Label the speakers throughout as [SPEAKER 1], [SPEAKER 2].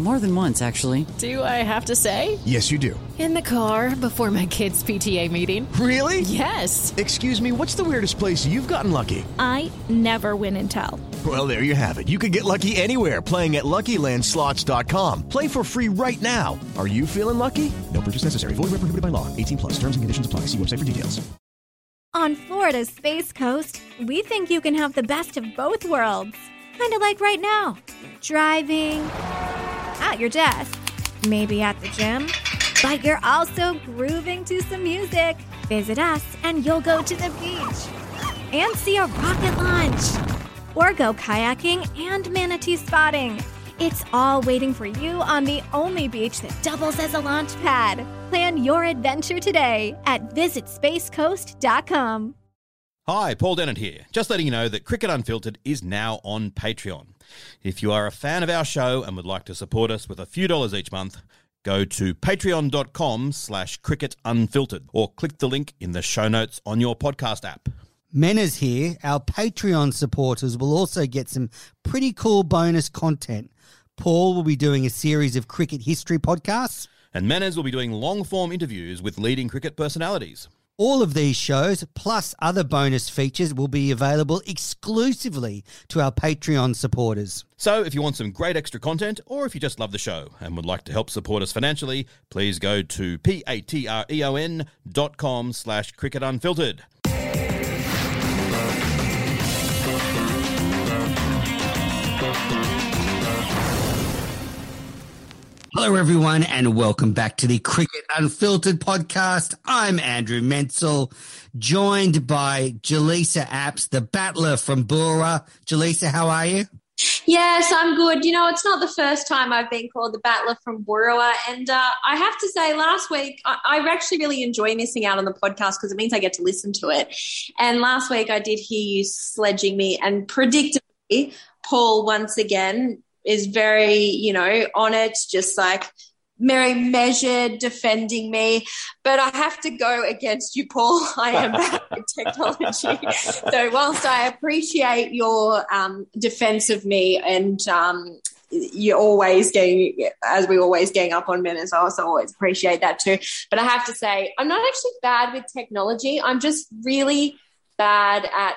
[SPEAKER 1] More than once, actually.
[SPEAKER 2] Do I have to say?
[SPEAKER 3] Yes, you do.
[SPEAKER 2] In the car before my kids' PTA meeting.
[SPEAKER 3] Really?
[SPEAKER 2] Yes.
[SPEAKER 3] Excuse me, what's the weirdest place you've gotten lucky?
[SPEAKER 4] I never win and tell.
[SPEAKER 3] Well, there you have it. You can get lucky anywhere playing at LuckyLandSlots.com. Play for free right now. Are you feeling lucky? No purchase necessary. Void where prohibited by law. 18 plus. Terms and conditions apply. See website for details.
[SPEAKER 4] On Florida's Space Coast, we think you can have the best of both worlds. Kind of like right now. Driving, at your desk, maybe at the gym, but you're also grooving to some music. Visit us and you'll go to the beach and see a rocket launch or go kayaking and manatee spotting. It's all waiting for you on the only beach that doubles as a launch pad. Plan your adventure today at visitspacecoast.com.
[SPEAKER 5] Hi, Paul Dennett here. Just letting you know that Cricket Unfiltered is now on Patreon. If you are a fan of our show and would like to support us with a few dollars each month, go to patreon.com slash cricket unfiltered or click the link in the show notes on your podcast app.
[SPEAKER 6] Menas here. Our Patreon supporters will also get some pretty cool bonus content. Paul will be doing a series of cricket history podcasts.
[SPEAKER 5] And Manners will be doing long form interviews with leading cricket personalities.
[SPEAKER 6] All of these shows, plus other bonus features, will be available exclusively to our Patreon supporters.
[SPEAKER 5] So if you want some great extra content, or if you just love the show and would like to help support us financially, please go to p-a-t-r-e-o-n dot com slash cricket unfiltered.
[SPEAKER 6] Hello, everyone, and welcome back to the Cricket Unfiltered podcast. I'm Andrew Menzel, joined by Jaleesa Apps, the battler from Boorowa. Jaleesa, how are you?
[SPEAKER 7] Yes, I'm good. You know, it's not the first time I've been called the battler from Boorowa. And uh, I have to say, last week, I, I actually really enjoy missing out on the podcast because it means I get to listen to it. And last week, I did hear you sledging me, and predictably, Paul once again is very, you know, on it, just like very measured, defending me. But I have to go against you, Paul. I am bad with technology. so whilst I appreciate your um, defense of me and um, you're always getting, as we always gang up on men, as I also always appreciate that too. But I have to say, I'm not actually bad with technology. I'm just really bad at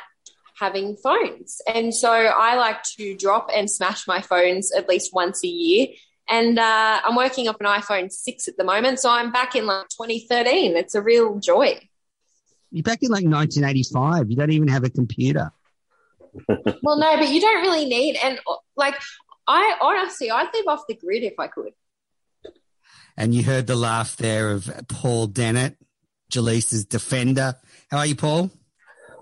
[SPEAKER 7] having phones. And so I like to drop and smash my phones at least once a year. And uh, I'm working off an iPhone 6 at the moment. So I'm back in like 2013. It's a real joy.
[SPEAKER 6] You're back in like 1985. You don't even have a computer.
[SPEAKER 7] well, no, but you don't really need. And like, I honestly, I'd live off the grid if I could.
[SPEAKER 6] And you heard the laugh there of Paul Dennett, Jaleesa's defender. How are you, Paul?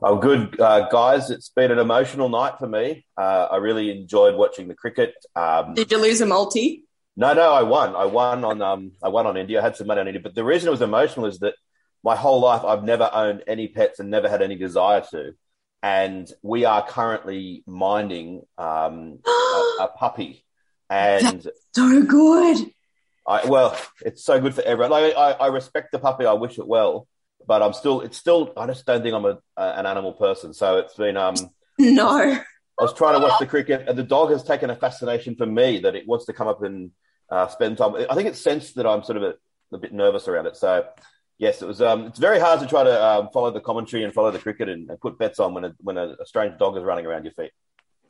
[SPEAKER 8] Oh, good, uh, guys. It's been an emotional night for me. Uh, I really enjoyed watching the cricket. Um,
[SPEAKER 7] Did you lose a multi?
[SPEAKER 8] No, no, I won. I won on um, I won on India. I had some money on India, but the reason it was emotional is that my whole life I've never owned any pets and never had any desire to. And we are currently minding um, a, a, puppy, and
[SPEAKER 7] That's so good.
[SPEAKER 8] I, well, it's so good for everyone. Like, I, I respect the puppy. I wish it well, but I'm still, it's still, I just don't think I'm a, an animal person. So it's been, um,
[SPEAKER 7] no.
[SPEAKER 8] I was trying to watch the cricket, and the dog has taken a fascination for me that it wants to come up and uh, spend time. I think it's sensed that I'm sort of a, a bit nervous around it. So Yes, it was. Um, it's very hard to try to um, follow the commentary and follow the cricket and, and put bets on when a, when a, a strange dog is running around your feet.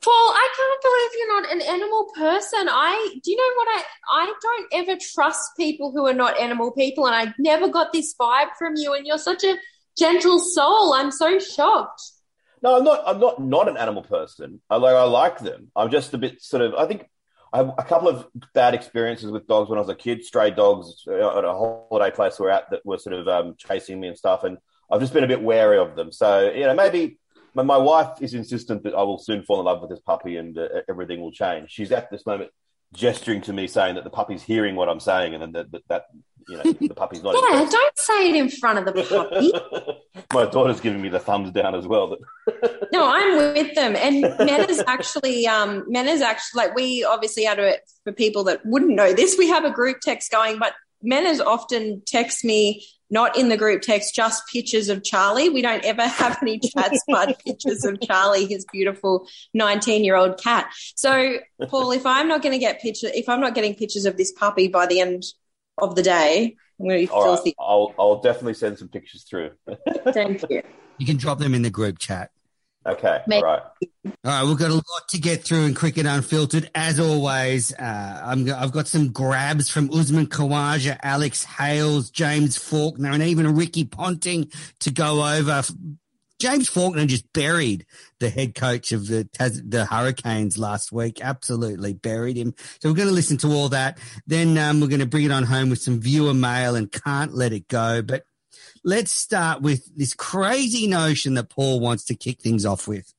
[SPEAKER 7] Paul, I can't believe you're not an animal person. I do you know what I I don't ever trust people who are not animal people, and I never got this vibe from you. And you're such a gentle soul. I'm so shocked.
[SPEAKER 8] No, I'm not. I'm not not an animal person. I like. I like them. I'm just a bit sort of. I think I have a couple of bad experiences with dogs when I was a kid. Stray dogs uh, at a holiday place we we're at that were sort of um, chasing me and stuff, and I've just been a bit wary of them. So you know, maybe my, my wife is insistent that I will soon fall in love with this puppy and uh, everything will change. She's at this moment gesturing to me, saying that the puppy's hearing what I'm saying, and then that, that, that you know the puppy's not.
[SPEAKER 7] yeah, don't say it in front of the puppy.
[SPEAKER 8] my daughter's giving me the thumbs down as well.
[SPEAKER 7] no, I'm with them, and Mena's actually, um, Mena's actually like we obviously had it for people that wouldn't know this. We have a group text going, but Mena's often texts me not in the group text, just pictures of Charlie. We don't ever have any chats, but pictures of Charlie, his beautiful 19 year old cat. So, Paul, if I'm not going to get picture, if I'm not getting pictures of this puppy by the end of the day, I'm going to be
[SPEAKER 8] All right,
[SPEAKER 7] filthy.
[SPEAKER 8] I'll, I'll definitely send some pictures through.
[SPEAKER 7] Thank you.
[SPEAKER 6] You can drop them in the group chat.
[SPEAKER 8] Okay,
[SPEAKER 7] Make-
[SPEAKER 8] all right.
[SPEAKER 6] All right, we've got a lot to get through in Cricket Unfiltered. As always, uh, I'm, I've got some grabs from Usman Khawaja, Alex Hales, James Faulkner, and even Ricky Ponting to go over. James Faulkner just buried the head coach of the Tas- the Hurricanes last week. Absolutely buried him. So we're going to listen to all that. Then um, we're going to bring it on home with some viewer mail and can't let it go. But let's start with this crazy notion that Paul wants to kick things off with.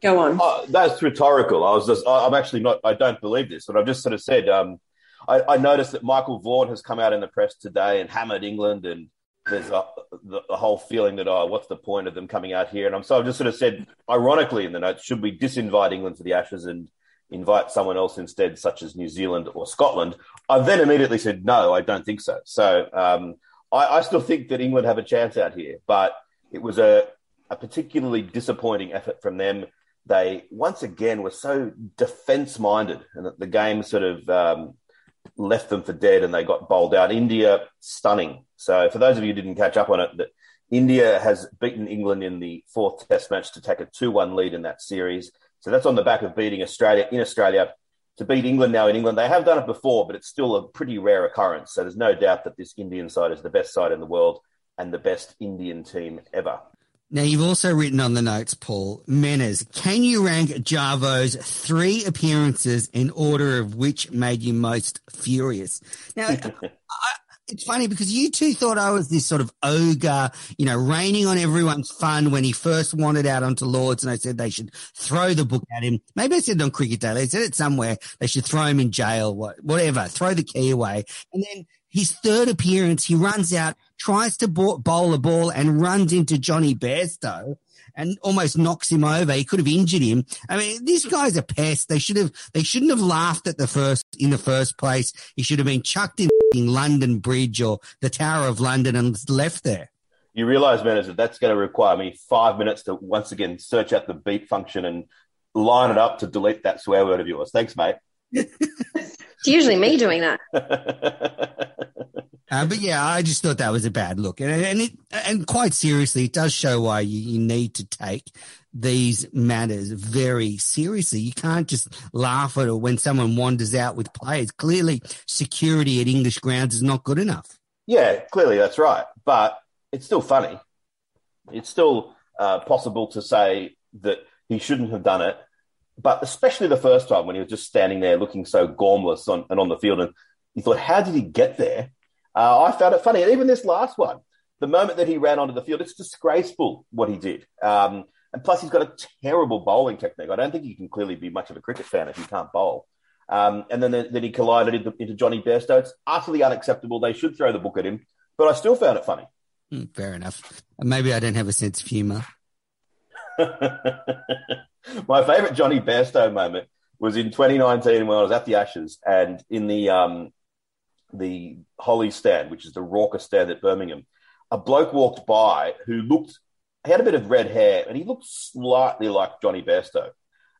[SPEAKER 7] Go on.
[SPEAKER 8] Oh, that's rhetorical. I was just, I- I'm actually not, I don't believe this, but I've just sort of said, um, I, I noticed that Michael Vaughan has come out in the press today and hammered England, and there's a, the, the whole feeling that, oh, what's the point of them coming out here? And I'm so I've just sort of said, ironically in the notes, should we disinvite England to the Ashes and invite someone else instead, such as New Zealand or Scotland? I then immediately said, no, I don't think so. So um, I, I still think that England have a chance out here, but it was a, a particularly disappointing effort from them. They once again were so defence minded, and the game sort of um, left them for dead, and they got bowled out. India stunning. So for those of you who didn't catch up on it, that India has beaten England in the fourth Test match to take a two-one lead in that series. So that's on the back of beating Australia in Australia. To beat England now in England, they have done it before, but it's still a pretty rare occurrence. So there's no doubt that this Indian side is the best side in the world and the best Indian team ever.
[SPEAKER 6] Now, you've also written on the notes, Paul, Menas, can you rank Javo's three appearances in order of which made you most furious? Now, I, it's funny because you two thought I was this sort of ogre, you know, raining on everyone's fun when he first wandered out onto Lords and I said they should throw the book at him. Maybe I said it on Cricket Daily. I said it somewhere. They should throw him in jail, whatever, throw the key away. And then his third appearance, he runs out, tries to bowl a ball and runs into Jonny Bairstow and almost knocks him over. He could have injured him. I mean, this guy's a pest. They should have, they shouldn't have laughed at the first, in the first place. He should have been chucked in London Bridge or the Tower of London and left there.
[SPEAKER 8] You realise, man, is that that's going to require me five minutes to once again search out the beep function and line it up to delete that swear word of yours. Thanks, mate.
[SPEAKER 7] It's usually me doing that.
[SPEAKER 6] Uh, but yeah, I just thought that was a bad look, and and it, and quite seriously, it does show why you, you need to take these matters very seriously. You can't just laugh at it when someone wanders out with players. Clearly, security at English grounds is not good enough.
[SPEAKER 8] Yeah, clearly that's right. But it's still funny. It's still uh, possible to say that he shouldn't have done it. But especially the first time when he was just standing there looking so gormless on, and on the field, and you thought, how did he get there? Uh, I found it funny. And even this last one, the moment that he ran onto the field, it's disgraceful what he did. Um, and plus, he's got a terrible bowling technique. I don't think he can clearly be much of a cricket fan if you can't bowl. Um, and then, then he collided into, into Jonny Bairstow. It's utterly unacceptable. They should throw the book at him. But I still found it funny.
[SPEAKER 6] Hmm, fair enough. Maybe I don't have a sense of humour.
[SPEAKER 8] My favourite Jonny Bairstow moment was in 2019 when I was at the Ashes and in the um, the Holly stand, which is the raucous stand at Birmingham. A bloke walked by who looked, he had a bit of red hair and he looked slightly like Jonny Bairstow.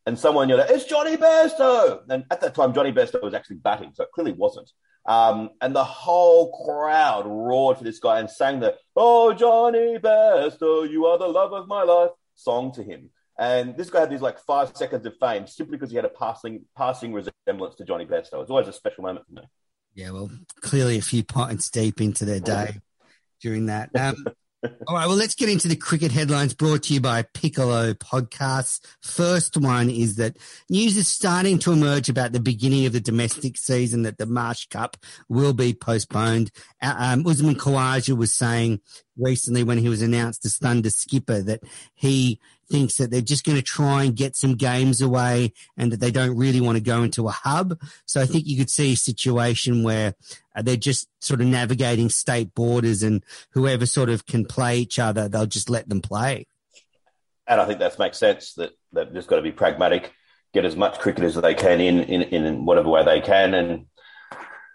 [SPEAKER 8] And someone yelled, It's Jonny Bairstow! And at that time, Jonny Bairstow was actually batting, so it clearly wasn't. Um, and the whole crowd roared for this guy and sang the "Oh Jonny Bairstow, you are the love of my life" song to him. And this guy had these like five seconds of fame simply because he had a passing passing resemblance to Jonny Bairstow. It's always a special moment for me.
[SPEAKER 6] Yeah, well, clearly a few pints deep into their day during that. Um, all right, well, let's get into the cricket headlines brought to you by Piccolo Podcasts. First one is that news is starting to emerge about the beginning of the domestic season that the Marsh Cup will be postponed. Uh, Um, Usman Khawaja was saying recently when he was announced as Thunder skipper that he thinks that they're just going to try and get some games away and that they don't really want to go into a hub. So I think you could see a situation where uh, they're just sort of navigating state borders and whoever sort of can play each other, they'll just let them play.
[SPEAKER 8] And I think that makes sense that they've just got to be pragmatic, get as much cricket as they can in, in, in whatever way they can. And,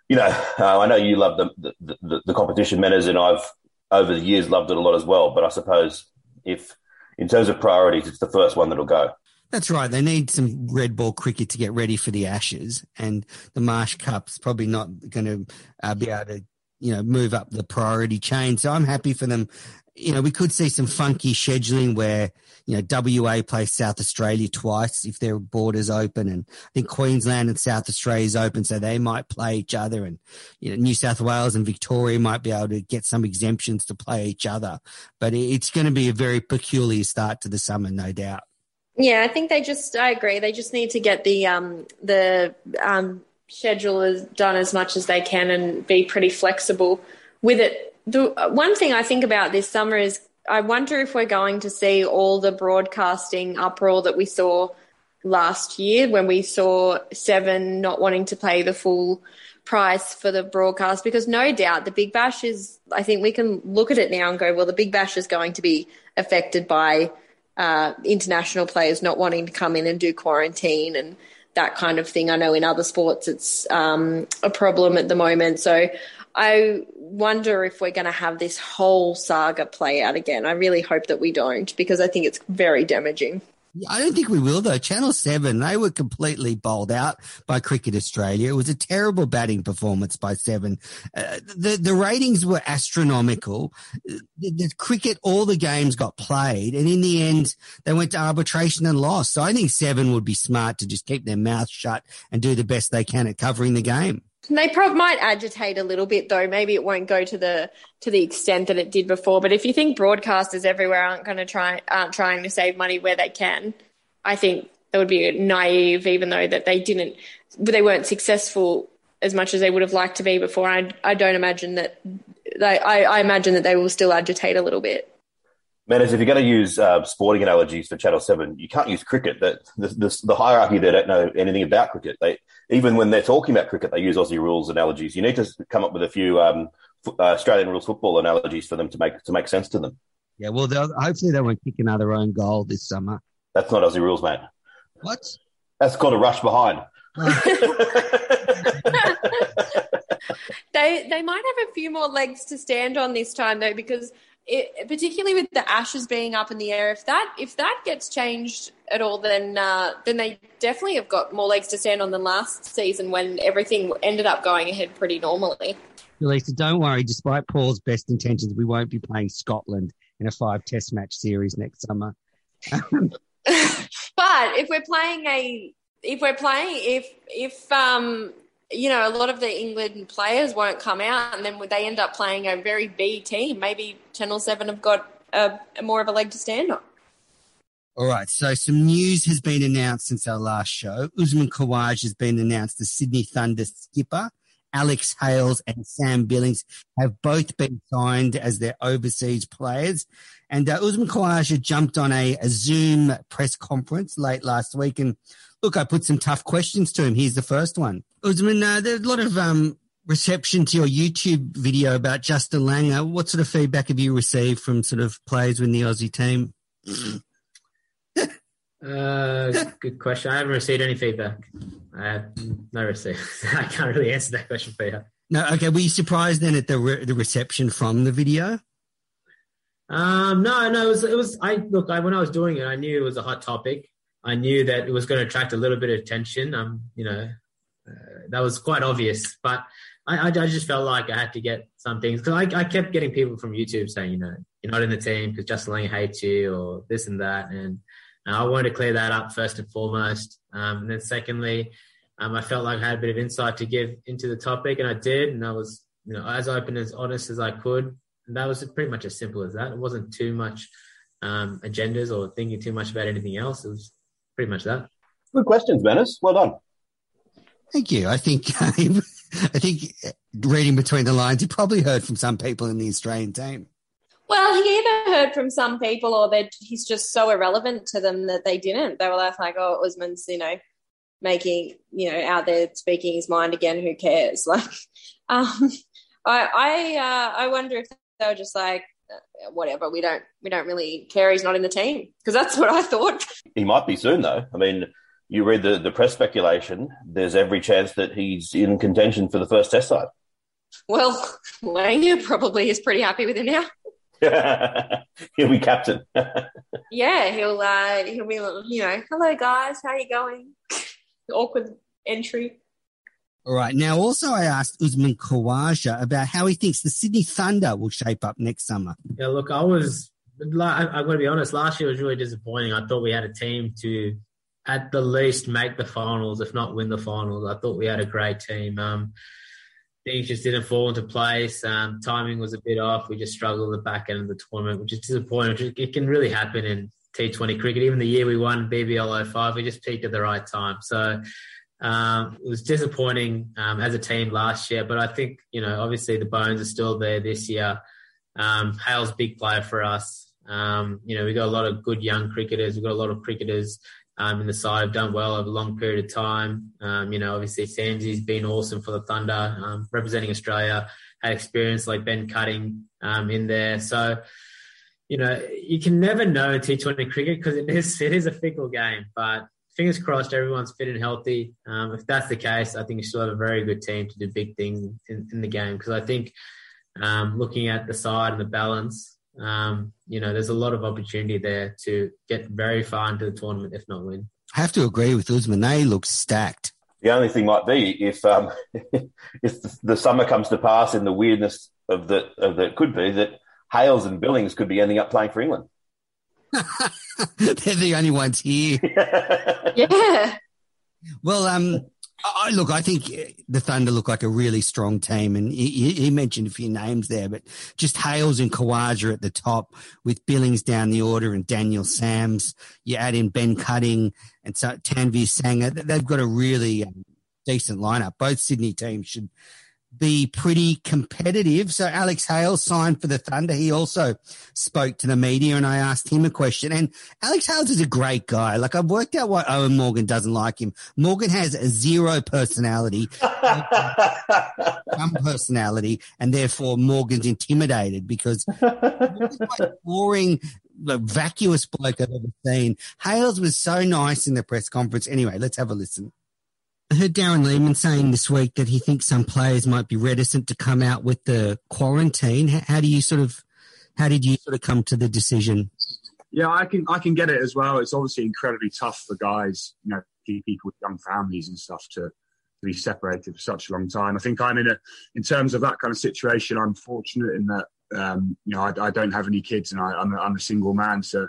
[SPEAKER 8] you know, uh, I know you love the, the, the, the competition manners, and I've over the years loved it a lot as well. But I suppose if, in terms of priorities, it's the first one that'll go.
[SPEAKER 6] That's right. They need some red ball cricket to get ready for the Ashes, and the Marsh Cup's probably not going to uh, be able to, you know, move up the priority chain. So I'm happy for them. You know, we could see some funky scheduling where, you know, WA plays South Australia twice if their borders open, and I think Queensland and South Australia is open, so they might play each other, and you know, New South Wales and Victoria might be able to get some exemptions to play each other. But it's going to be a very peculiar start to the summer, no doubt.
[SPEAKER 7] Yeah, I think they just. I agree. They just need to get the um, the um, schedule as done as much as they can and be pretty flexible with it. The one thing I think about this summer is I wonder if we're going to see all the broadcasting uproar that we saw last year when we saw Seven not wanting to pay the full price for the broadcast because no doubt the Big Bash is. I think we can look at it now and go, well, the Big Bash is going to be affected by uh, international players not wanting to come in and do quarantine and that kind of thing. I know in other sports it's um, a problem at the moment. So I wonder if we're going to have this whole saga play out again. I really hope that we don't because I think it's very damaging.
[SPEAKER 6] I don't think we will though. Channel 7, they were completely bowled out by Cricket Australia. It was a terrible batting performance by 7. Uh, the, the ratings were astronomical. The, the, cricket, all the games got played and in the end they went to arbitration and lost. So I think 7 would be smart to just keep their mouth shut and do the best they can at covering the game.
[SPEAKER 7] They might agitate a little bit though. Maybe it won't go to the to the extent that it did before. But if you think broadcasters everywhere aren't going to try aren't trying to save money where they can, I think that would be naive. Even though that they didn't, they weren't successful as much as they would have liked to be before. I I don't imagine that. They, I, I imagine that they will still agitate a little bit.
[SPEAKER 8] Manners, if you're going to use uh, sporting analogies for Channel Seven, you can't use cricket. The, the, the, the hierarchy they don't know anything about cricket. They even when they're talking about cricket, they use Aussie rules analogies. You need to come up with a few um, f- uh, Australian rules football analogies for them to make to make sense to them.
[SPEAKER 6] Yeah, well, hopefully they won't kick another own goal this summer.
[SPEAKER 8] That's not Aussie rules, mate.
[SPEAKER 6] What?
[SPEAKER 8] That's called a rush behind.
[SPEAKER 7] they they might have a few more legs to stand on this time though, because it, particularly with the ashes being up in the air, if that if that gets changed at all, then uh, then they definitely have got more legs to stand on than last season when everything ended up going ahead pretty normally.
[SPEAKER 6] Lisa, don't worry. Despite Paul's best intentions, we won't be playing Scotland in a five Test match series next summer.
[SPEAKER 7] but if we're playing a if we're playing if if um you know, a lot of the England players won't come out, and then they end up playing a very B team. Maybe Channel Seven have got a, a more of a leg to stand on.
[SPEAKER 6] All right, so some news has been announced since our last show. Usman Khawaja has been announced as Sydney Thunder skipper. Alex Hales and Sam Billings have both been signed as their overseas players. And uh, Usman Khawaja jumped on a, a Zoom press conference late last week and Look, I put some tough questions to him. Here's the first one. Usman, uh, there's a lot of um, reception to your YouTube video about Justin Langer. What sort of feedback have you received from sort of players in the Aussie team?
[SPEAKER 9] uh, good question. I haven't received any feedback. I have no receipt. I can't really answer that question for you.
[SPEAKER 6] No, okay. Were you surprised then at the re- the reception from the video?
[SPEAKER 9] Um, no, no. It was, it was. I look. I when I was doing it, I knew it was a hot topic. I knew that it was going to attract a little bit of attention. Um, you know, that was quite obvious. But I, I, just felt like I had to get some things because I, I kept getting people from YouTube saying, you know, you're not in the team because Justin Langer hates you or this and that. And uh, I wanted to clear that up first and foremost. Um, and then secondly, um, I felt like I had a bit of insight to give into the topic, and I did. And I was, you know, as open as honest as I could. And that was pretty much as simple as that. It wasn't too much um, agendas or thinking too much about anything else. It was pretty much that.
[SPEAKER 8] Good questions, Menace. Well done.
[SPEAKER 6] Thank you. I think I think reading between the lines, you probably heard from some people in the Australian team.
[SPEAKER 7] Well, he either heard from some people or that he's just so irrelevant to them that they didn't. They were left like, "Oh, Usman's, you know, making, you know, out there speaking his mind again. Who cares?" Like, um, I, I, uh, I wonder if they were just like, uh, whatever. We don't, we don't really care. He's not in the team because that's what I thought.
[SPEAKER 8] He might be soon, though. I mean, you read the, the press speculation, there's every chance that he's in contention for the first test side.
[SPEAKER 7] Well, Langer probably is pretty happy with him now.
[SPEAKER 8] he'll be captain.
[SPEAKER 7] yeah, he'll uh, he'll be you know, hello guys, how you going? Awkward entry.
[SPEAKER 6] All right. Now, also, I asked Usman Khawaja about how he thinks the Sydney Thunder will shape up next summer.
[SPEAKER 9] Yeah, look, I was, I'm going to be honest, last year was really disappointing. I thought we had a team to at the least make the finals, if not win the finals. I thought we had a great team. Um, things just didn't fall into place. Um, timing was a bit off. We just struggled at the back end of the tournament, which is disappointing. It can really happen in T20 cricket. Even the year we won BBL 05, we just peaked at the right time. So um, it was disappointing um, as a team last year, but I think, you know, obviously the bones are still there this year. Um, Hale's big player for us. Um, you know, we've got a lot of good young cricketers. We've got a lot of cricketers um, in the side have done well over a long period of time. Um, you know, obviously Samsy's been awesome for the Thunder, um, representing Australia, had experience like Ben Cutting um, in there. So, you know, you can never know in T20 cricket because it is it is a fickle game. But fingers crossed, everyone's fit and healthy. Um, if that's the case, I think you still have a very good team to do big things in, in the game. Because I think um, looking at the side and the balance, um, you know, there's a lot of opportunity there to get very far into the tournament, if not win.
[SPEAKER 6] I have to agree with Usman. They look stacked.
[SPEAKER 8] The only thing might be if um, if the summer comes to pass in the weirdness of the of that could be that Hales and Billings could be ending up playing for England.
[SPEAKER 6] They're the only ones here.
[SPEAKER 7] yeah.
[SPEAKER 6] Well, um, I, look, I think the Thunder look like a really strong team, and he, he, mentioned a few names there, but just Hales and Khawaja at the top, with Billings down the order and Daniel Sams. You add in Ben Cutting and so Tanveer Sangha. They've got a really um, decent lineup. Both Sydney teams should be pretty competitive. So Alex Hales signed for the Thunder. He also spoke to the media and I asked him a question. And Alex Hales is a great guy. Like I've worked out why Eoin Morgan doesn't like him. Morgan has a zero personality, some personality, and therefore Morgan's intimidated because boring, the vacuous bloke I've ever seen. Hales was so nice in the press conference. Anyway, let's have a listen. I heard Darren Lehmann saying this week that he thinks some players might be reticent to come out with the quarantine. How do you sort of, how did you sort of come to the decision?
[SPEAKER 10] Yeah, I can I can get it as well. It's obviously incredibly tough for guys, you know, people with young families and stuff to, to be separated for such a long time. I think I'm in a in terms of that kind of situation. I'm fortunate in that um, you know I, I, don't have any kids and I, am a, I'm a single man, so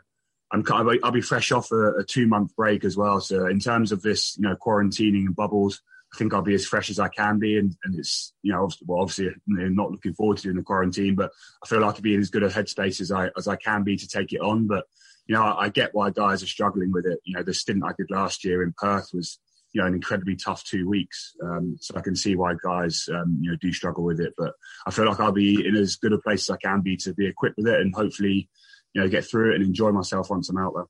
[SPEAKER 10] I'm I'll be fresh off a, a two month break as well. So in terms of this, you know, quarantining and bubbles, I think I'll be as fresh as I can be. And, and it's, you know, well, obviously you know, not looking forward to doing the quarantine, but I feel like I'll be in as good a headspace as I, as I can be to take it on. But, you know, I, I get why guys are struggling with it. You know, the stint I did last year in Perth was, you know, an incredibly tough two weeks. Um, so I can see why guys, um, you know, do struggle with it. But I feel like I'll be in as good a place as I can be to be equipped with it and hopefully, you know, get through it and enjoy myself once I'm out there.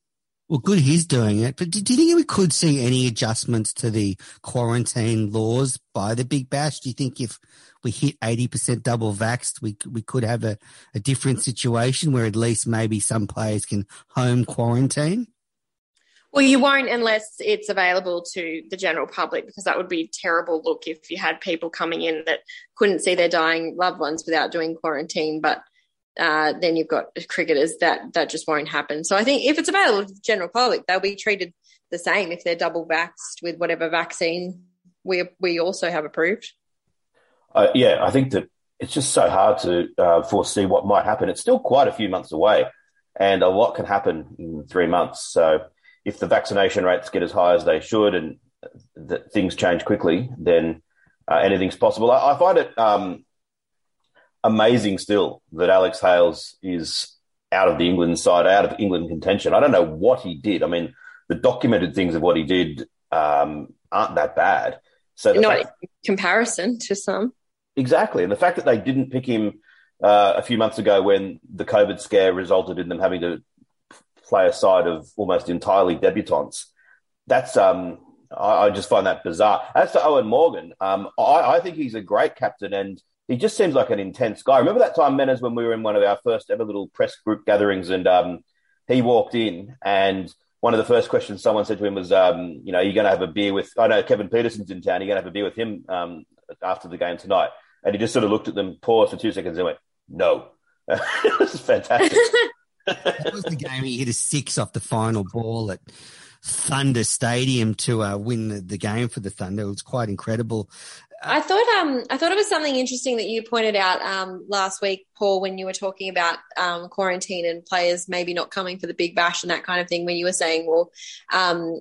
[SPEAKER 6] Well, good he's doing it. But do, do you think we could see any adjustments to the quarantine laws by the Big Bash? Do you think if we hit 80% double vaxxed, we, we could have a, a different situation where at least maybe some players can home quarantine?
[SPEAKER 7] Well, you won't unless it's available to the general public because that would be a terrible look if you had people coming in that couldn't see their dying loved ones without doing quarantine. But uh, then you've got cricketers that that just won't happen. So I think if it's available to the general public, they'll be treated the same if they're double vaxxed with whatever vaccine we we also have approved.
[SPEAKER 8] Uh, yeah, I think that it's just so hard to uh, foresee what might happen. It's still quite a few months away, and a lot can happen in three months. So, if the vaccination rates get as high as they should, and that things change quickly, then uh, anything's possible. I, I find it um, amazing still that Alex Hales is out of the England side, out of England contention. I don't know what he did. I mean, the documented things of what he did um, aren't that bad. So
[SPEAKER 7] not fact, in comparison to some.
[SPEAKER 8] Exactly, and the fact that they didn't pick him uh, a few months ago when the COVID scare resulted in them having to play a side of almost entirely debutants. That's um, I, I just find that bizarre. As to Eoin Morgan, um, I, I think he's a great captain and he just seems like an intense guy. Remember that time, Menas, when we were in one of our first ever little press group gatherings and um, he walked in and one of the first questions someone said to him was, um, you know, you're going to have a beer with, I know Kevin Pietersen's in town, you're going to have a beer with him um, after the game tonight. And he just sort of looked at them, paused for two seconds and went, no. it was fantastic.
[SPEAKER 6] that was the game he hit a six off the final ball at Thunder Stadium to uh, win the, the, game for the Thunder. It was quite incredible.
[SPEAKER 7] I thought um I thought it was something interesting that you pointed out um last week, Paul, when you were talking about um quarantine and players maybe not coming for the big bash and that kind of thing. When you were saying, well, um,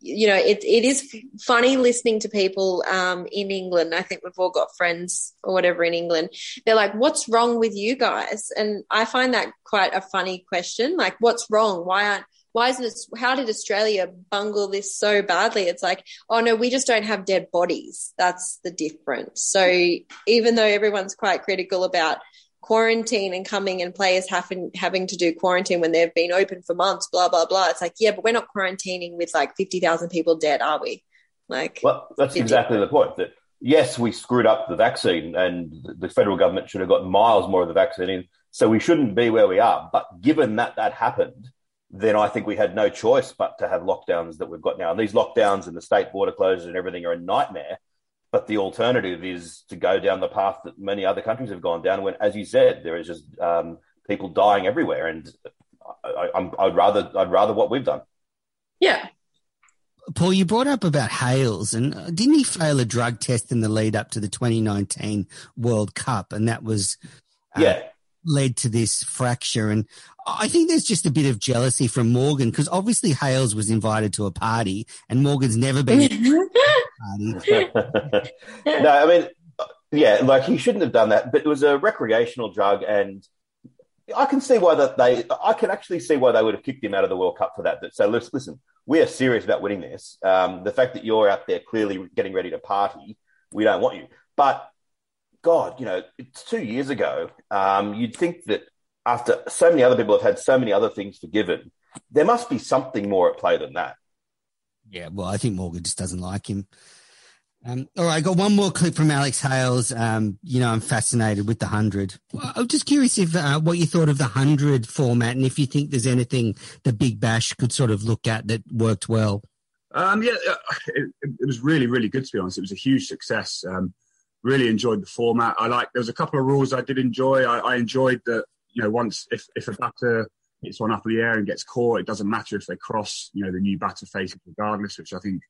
[SPEAKER 7] you know, it it is funny listening to people um in England. I think we've all got friends or whatever in England. They're like, "What's wrong with you guys?" And I find that quite a funny question. Like, what's wrong? Why aren't why isn't this how did australia bungle this so badly? It's like oh no we just don't have dead bodies. That's the difference. So even though everyone's quite critical about quarantine and coming and players having having to do quarantine when they've been open for months blah blah blah it's like yeah but we're not quarantining with like 50,000 people dead are we? Like
[SPEAKER 8] well that's exactly the point that yes we screwed up the vaccine and the federal government should have got miles more of the vaccine in so we shouldn't be where we are. But given that that happened then I think we had no choice but to have lockdowns that we've got now. And these lockdowns and the state border closures and everything are a nightmare. But the alternative is to go down the path that many other countries have gone down. When, as you said, there is just um, people dying everywhere, and I, would rather I'd rather what we've done.
[SPEAKER 7] Yeah.
[SPEAKER 6] Paul, you brought up about Hales, and uh, didn't he fail a drug test in the lead up to the 2019 World Cup? And that was
[SPEAKER 8] uh, yeah
[SPEAKER 6] led to this fracture. And I think there's just a bit of jealousy from Morgan because obviously Hales was invited to a party and Morgan's never been party.
[SPEAKER 8] no, I mean, yeah, like he shouldn't have done that, but it was a recreational drug and I can see why that they, I can actually see why they would have kicked him out of the World Cup for that. So listen, listen we are serious about winning this. Um, the fact that you're out there clearly getting ready to party, we don't want you. But God, you know, it's two years ago. Um, you'd think that after so many other people have had so many other things forgiven, there must be something more at play than that.
[SPEAKER 6] Yeah, well, I think Morgan just doesn't like him. Um, all right, I got one more clip from Alex Hales. Um, you know, I'm fascinated with the hundred. I'm just curious if uh, what you thought of the hundred format, and if you think there's anything the Big Bash could sort of look at that worked well.
[SPEAKER 10] Um, yeah, uh, it, it, was really, really good to be honest. It was a huge success. Um, really enjoyed the format. I like there was a couple of rules I did enjoy. I, I enjoyed that you know once if if a batter hits one up in the air and gets caught, it doesn't matter if they cross. You know the new batter faces regardless, which I think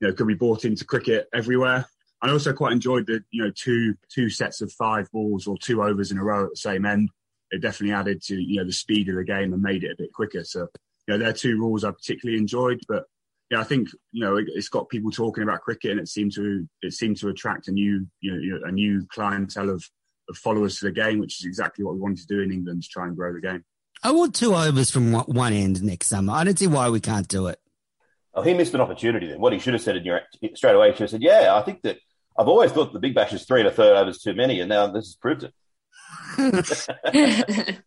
[SPEAKER 10] you know could be brought into cricket everywhere. I also quite enjoyed the you know two two sets of five balls or two overs in a row at the same end. It definitely added to you know the speed of the game and made it a bit quicker. So you know, there are two rules I particularly enjoyed. But yeah, I think you know it's got people talking about cricket, and it seemed to it seemed to attract a new you know a new clientele of, of followers to the game, which is exactly what we wanted to do in England to try and grow the game.
[SPEAKER 6] I want two overs from one end next summer. I don't see why we can't do it.
[SPEAKER 8] Oh, he missed an opportunity then. What he should have said in your straight away, he should have said, "Yeah, I think that I've always thought the Big Bash is three and a third overs too many, and now this has proved it."
[SPEAKER 7] I,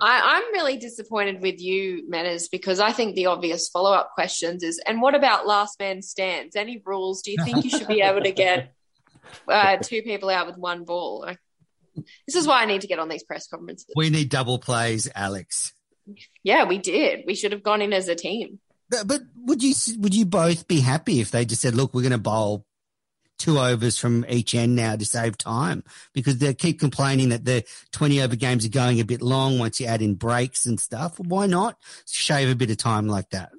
[SPEAKER 7] am really disappointed with you, Menas, because I think the obvious follow up questions is, and what about last man stands? Any rules? Do you think you should be able to get uh, two people out with one ball? This is why I need to get on these press conferences.
[SPEAKER 6] We need double plays, Alex.
[SPEAKER 7] Yeah, we did. We should have gone in as a team.
[SPEAKER 6] But, but would you would you both be happy if they just said, "Look, we're going to bowl two overs from each end now to save time because they keep complaining that the 20 over games are going a bit long once you add in breaks and stuff. Why not shave a bit of time like that?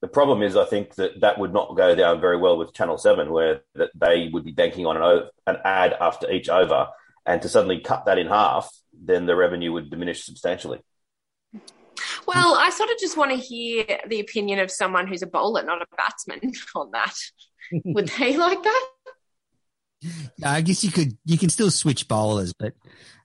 [SPEAKER 8] The problem is, I think that that would not go down very well with Channel Seven, where that they would be banking on an, o- an ad after each over, and to suddenly cut that in half, then the revenue would diminish substantially.
[SPEAKER 11] Well, I sort of just want to hear the opinion of someone who's a bowler, not a batsman, on that. Would they like that?
[SPEAKER 6] I guess you could you can still switch bowlers, but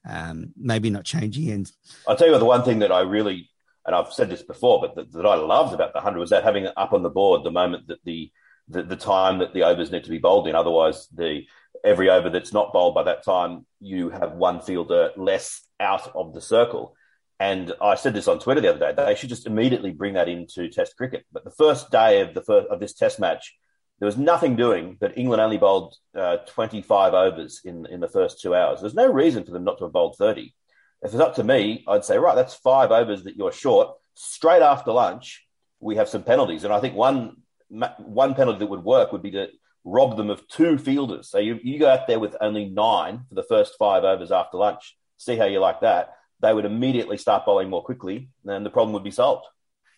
[SPEAKER 6] um, maybe not changing ends.
[SPEAKER 8] I'll tell you the one thing that I really, and I've said this before, but that, that I loved about the 100 was that having it up on the board the moment that the, the, the time that the overs need to be bowled in. Otherwise, the every over that's not bowled by that time, you have one fielder less out of the circle. And I said this on Twitter the other day. They should just immediately bring that into Test cricket. But the first day of the first, of this Test match, there was nothing doing. But England only bowled uh, 25 overs in in the first two hours. There's no reason for them not to have bowled 30. If it's up to me, I'd say right, that's five overs that you're short. Straight after lunch, we have some penalties, and I think one one penalty that would work would be to rob them of two fielders. So you, you go out there with only nine for the first five overs after lunch. See how you like that. They would immediately start bowling more quickly, and the problem would be solved.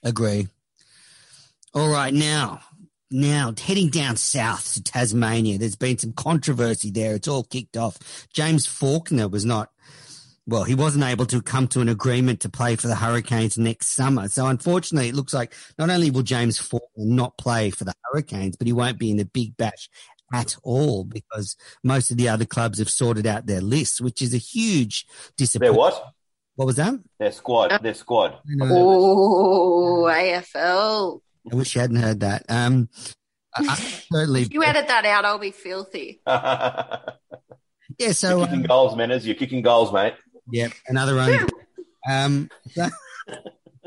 [SPEAKER 6] Agree. All right, now, now heading down south to Tasmania. There's been some controversy there. It's all kicked off. James Faulkner was not. Well, he wasn't able to come to an agreement to play for the Hurricanes next summer. So unfortunately, it looks like not only will James Faulkner not play for the Hurricanes, but he won't be in the Big Bash at all because most of the other clubs have sorted out their lists, which is a huge disappointment.
[SPEAKER 8] Their what?
[SPEAKER 6] What was that?
[SPEAKER 8] Their squad. Their squad.
[SPEAKER 11] Oh, AFL.
[SPEAKER 6] I wish you hadn't heard that. Um, I, I certainly.
[SPEAKER 11] If you edit that out, I'll be filthy.
[SPEAKER 6] yeah, so
[SPEAKER 8] you're kicking goals, Manners. You're kicking goals, mate.
[SPEAKER 6] Yep, another own. um, so,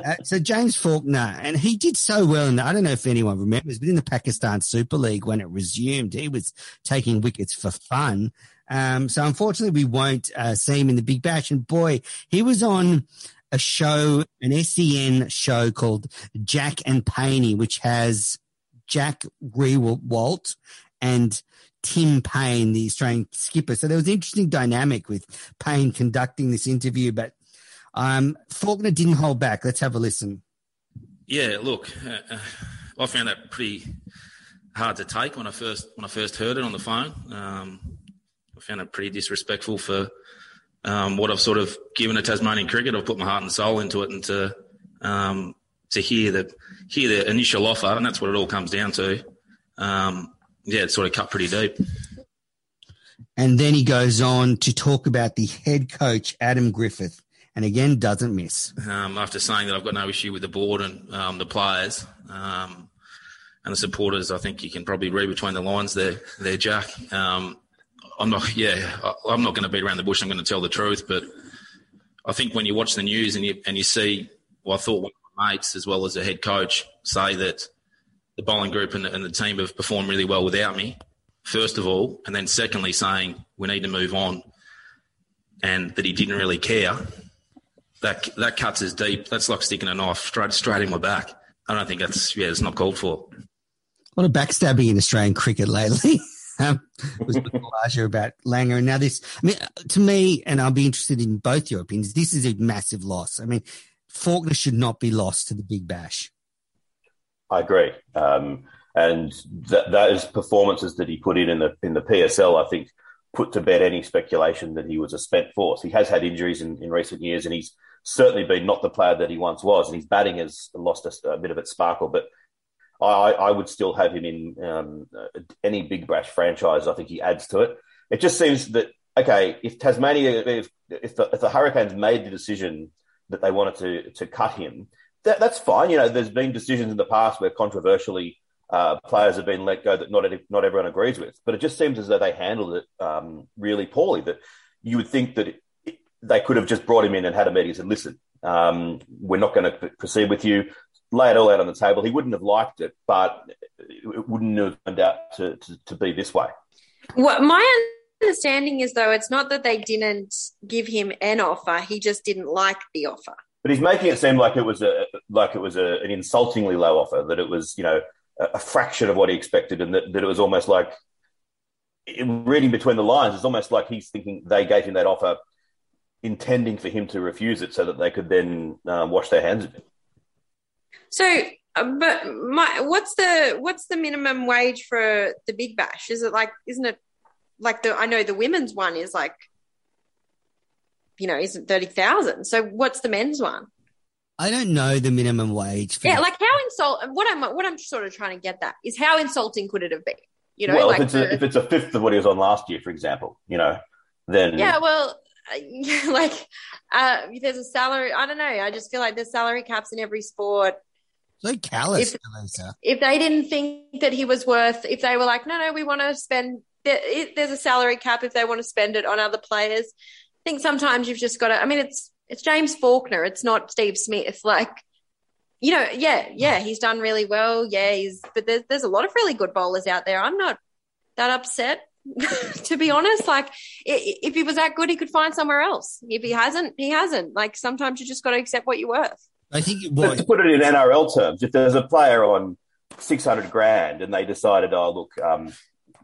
[SPEAKER 6] uh, so James Faulkner, and he did so well. And I don't know if anyone remembers, but in the Pakistan Super League when it resumed, he was taking wickets for fun. Um, so unfortunately, we won't uh, see him in the Big Bash. And boy, he was on a show, an SEN show called Jack and Paney, which has Jack Riewoldt and Tim Paine, the Australian skipper. So there was an interesting dynamic with Paine conducting this interview, but um, Faulkner didn't hold back. Let's have a listen.
[SPEAKER 12] Yeah, look, uh, I found that pretty hard to take when I first when I first heard it on the phone. Um, I found it pretty disrespectful for um, what I've sort of given to Tasmanian cricket. I've put my heart and soul into it, and to um, to hear the hear the initial offer, and that's what it all comes down to. Um, yeah, it sort of cut pretty deep.
[SPEAKER 6] And then he goes on to talk about the head coach, Adam Griffith, and again, doesn't miss.
[SPEAKER 12] Um, after saying that I've got no issue with the board and um, the players um, and the supporters, I think you can probably read between the lines there, there Jack. I'm not, yeah, I, I'm not going to beat around the bush. I'm going to tell the truth, but I think when you watch the news and you and you see, well, I thought one of my mates as well as the head coach say that the bowling group and the, and the team have performed really well without me, first of all, and then secondly saying we need to move on, and that he didn't really care. That that cuts as deep. That's like sticking a knife straight straight in my back. I don't think that's yeah, it's not called for.
[SPEAKER 6] A lot of backstabbing in Australian cricket lately. um, was larger about Langer. And now this, I mean, to me, and I'll be interested in both your opinions. This is a massive loss. I mean, Faulkner should not be lost to the Big Bash.
[SPEAKER 8] I agree. Um, and th- those performances that he put in in the in the PSL, I think, put to bed any speculation that he was a spent force. He has had injuries in, in recent years, and he's certainly been not the player that he once was. And his batting has lost a, a bit of its sparkle, but I, I would still have him in um, any Big Bash franchise. I think he adds to it. It just seems that okay, if Tasmania, if if the, if the Hurricanes made the decision that they wanted to to cut him, that, that's fine. You know, there's been decisions in the past where controversially uh, players have been let go that not not everyone agrees with, but it just seems as though they handled it um, really poorly. That you would think that it, they could have just brought him in and had a meeting and said, "Listen, um, we're not going to proceed with you." Lay it all out on the table. He wouldn't have liked it, but it wouldn't have turned out to, to, to be this way.
[SPEAKER 11] What my understanding is, though, it's not that they didn't give him an offer; he just didn't like the offer.
[SPEAKER 8] But he's making it seem like it was a like it was a, an insultingly low offer. That it was, you know, a, a fraction of what he expected, and that, that it was almost like in reading between the lines. It's almost like he's thinking they gave him that offer, intending for him to refuse it, so that they could then uh, wash their hands of it.
[SPEAKER 11] So
[SPEAKER 7] Uh, but my, what's the what's the minimum wage for the Big Bash? Is it like isn't it like the I know the women's one is like you know isn't thirty thousand. So what's the men's one?
[SPEAKER 6] I don't know the minimum wage. For
[SPEAKER 7] Yeah,
[SPEAKER 6] the-
[SPEAKER 7] like how insult. What I'm what I'm sort of trying to get that is how insulting could it have been? You know,
[SPEAKER 8] well,
[SPEAKER 7] like
[SPEAKER 8] if it's
[SPEAKER 7] the-
[SPEAKER 8] a, if it's a fifth of what he was on last year, for example, you know, then
[SPEAKER 7] Yeah, well, like uh, there's a salary. I don't know. I just feel like there's salary caps in every sport.
[SPEAKER 6] so callous,
[SPEAKER 7] If-. If they didn't think that he was worth, if they were like, no, no, we want to spend. There's a salary cap if they want to spend it on other players. I think sometimes you've just got to. I mean, it's it's James Faulkner. It's not Steve Smith. Like, you know, yeah, yeah, he's done really well. Yeah, he's. But there's there's a lot of really good bowlers out there. I'm not that upset. to be honest, like if he was that good, he could find somewhere else. If he hasn't, he hasn't. Like sometimes you just got to accept what you're worth.
[SPEAKER 6] I think
[SPEAKER 8] But to put it in NRL terms, if there's a player on six hundred grand and they decided, oh look, um,